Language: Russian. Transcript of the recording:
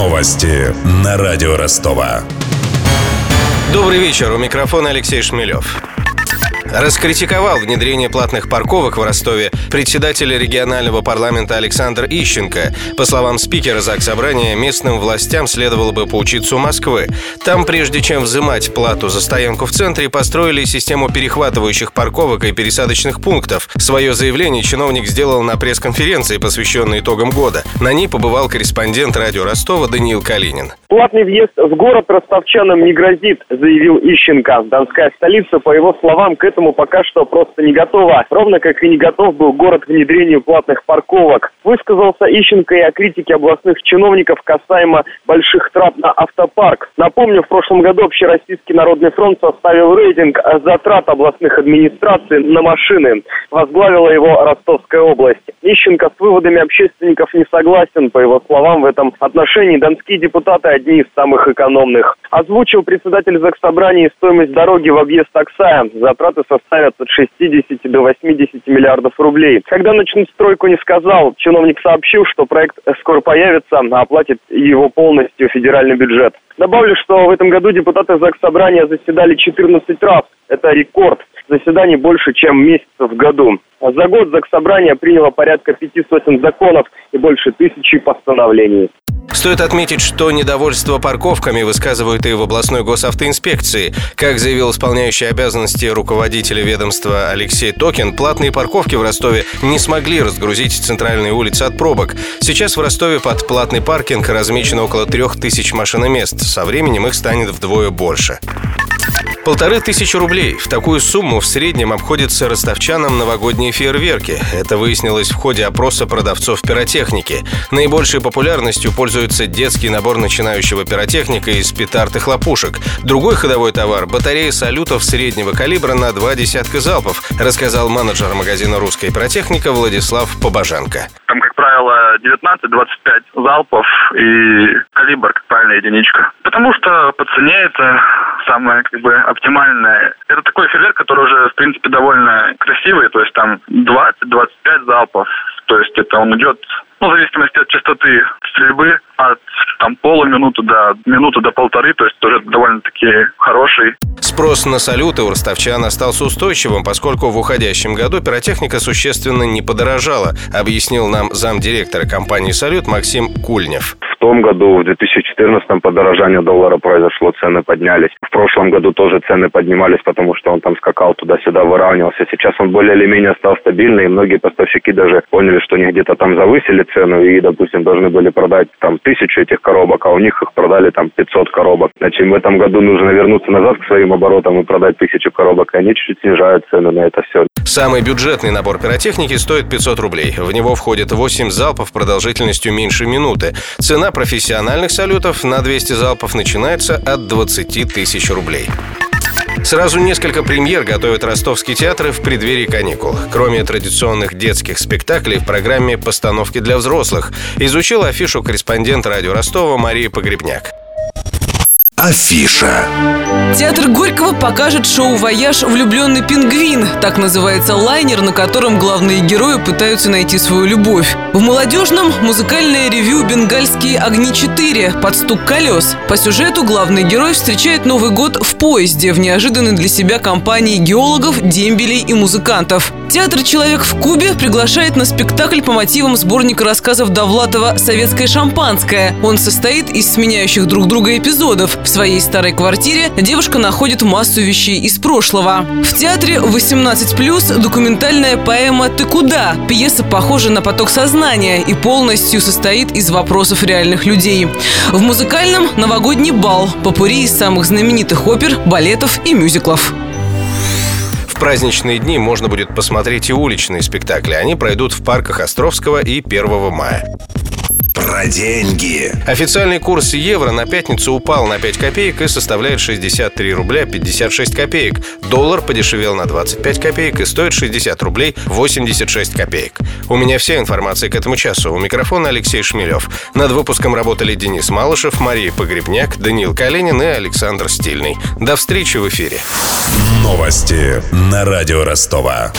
Новости на радио Ростова. Добрый вечер. У микрофона Алексей Шмелев раскритиковал внедрение платных парковок в Ростове председатель регионального парламента Александр Ищенко. По словам спикера ЗАГС Собрания, местным властям следовало бы поучиться у Москвы. Там, прежде чем взимать плату за стоянку в центре, построили систему перехватывающих парковок и пересадочных пунктов. Свое заявление чиновник сделал на пресс-конференции, посвященной итогам года. На ней побывал корреспондент радио Ростова Даниил Калинин. Платный въезд в город ростовчанам не грозит, заявил Ищенко. Донская столица, по его словам, к этому этому пока что просто не готова. Ровно как и не готов был город к внедрению платных парковок. Высказался Ищенко и о критике областных чиновников касаемо больших трат на автопарк. Напомню, в прошлом году Общероссийский народный фронт составил рейтинг затрат областных администраций на машины. Возглавила его Ростовская область. Ищенко с выводами общественников не согласен. По его словам, в этом отношении донские депутаты одни из самых экономных. Озвучил председатель Заксобрания стоимость дороги в объезд Оксая. Затраты составят от 60 до 80 миллиардов рублей. Когда начнут стройку, не сказал. Чиновник сообщил, что проект скоро появится, а оплатит его полностью федеральный бюджет. Добавлю, что в этом году депутаты ЗАГС Собрания заседали 14 раз. Это рекорд. Заседаний больше, чем месяцев в году. За год ЗАГС Собрания приняло порядка пяти сотен законов и больше тысячи постановлений. Стоит отметить, что недовольство парковками высказывают и в областной госавтоинспекции. Как заявил исполняющий обязанности руководителя ведомства Алексей Токин, платные парковки в Ростове не смогли разгрузить центральные улицы от пробок. Сейчас в Ростове под платный паркинг размечено около трех тысяч машиномест. Со временем их станет вдвое больше. Полторы тысячи рублей. В такую сумму в среднем обходится ростовчанам новогодние фейерверки. Это выяснилось в ходе опроса продавцов пиротехники. Наибольшей популярностью пользуется детский набор начинающего пиротехника из петард и хлопушек. Другой ходовой товар – батарея салютов среднего калибра на два десятка залпов, рассказал менеджер магазина «Русская пиротехника» Владислав Побоженко. Там, как правило, 19-25 залпов и калибр, как правильная единичка. Потому что по цене это самое как бы оптимальное. Это такой фейерверк, который уже, в принципе, довольно красивый, то есть там 20-25 залпов. То есть это он идет, ну, в зависимости от частоты стрельбы, от там полуминуты до минуты до полторы, то есть тоже довольно-таки хороший. Спрос на салюты у ростовчан остался устойчивым, поскольку в уходящем году пиротехника существенно не подорожала, объяснил нам замдиректора компании «Салют» Максим Кульнев том году, в 2014 подорожание доллара произошло, цены поднялись. В прошлом году тоже цены поднимались, потому что он там скакал туда-сюда, выравнивался. Сейчас он более или менее стал стабильный, и многие поставщики даже поняли, что они где-то там завысили цену и, допустим, должны были продать там тысячу этих коробок, а у них их продали там 500 коробок. Значит, в этом году нужно вернуться назад к своим оборотам и продать тысячу коробок, и они чуть-чуть снижают цены на это все. Самый бюджетный набор пиротехники стоит 500 рублей. В него входит 8 залпов продолжительностью меньше минуты. Цена профессиональных салютов на 200 залпов начинается от 20 тысяч рублей. Сразу несколько премьер готовят ростовские театры в преддверии каникул. Кроме традиционных детских спектаклей в программе «Постановки для взрослых» изучила афишу корреспондент радио Ростова Мария Погребняк. Афиша. Театр Горького покажет шоу «Вояж. Влюбленный пингвин». Так называется лайнер, на котором главные герои пытаются найти свою любовь. В молодежном музыкальное ревю «Бенгальские огни 4» под стук колес. По сюжету главный герой встречает Новый год в поезде в неожиданной для себя компании геологов, дембелей и музыкантов. Театр «Человек в Кубе» приглашает на спектакль по мотивам сборника рассказов Довлатова «Советское шампанское». Он состоит из сменяющих друг друга эпизодов. В своей старой квартире девушка находит массу вещей из прошлого. В театре 18+, документальная поэма «Ты куда?». Пьеса похожа на поток сознания и полностью состоит из вопросов реальных людей. В музыкальном – новогодний бал, попури из самых знаменитых опер, балетов и мюзиклов праздничные дни можно будет посмотреть и уличные спектакли. Они пройдут в парках Островского и 1 мая. Про деньги. Официальный курс евро на пятницу упал на 5 копеек и составляет 63 рубля 56 копеек. Доллар подешевел на 25 копеек и стоит 60 рублей 86 копеек. У меня вся информация к этому часу. У микрофона Алексей Шмелев. Над выпуском работали Денис Малышев, Мария Погребняк, Даниил Калинин и Александр Стильный. До встречи в эфире. Новости на радио Ростова.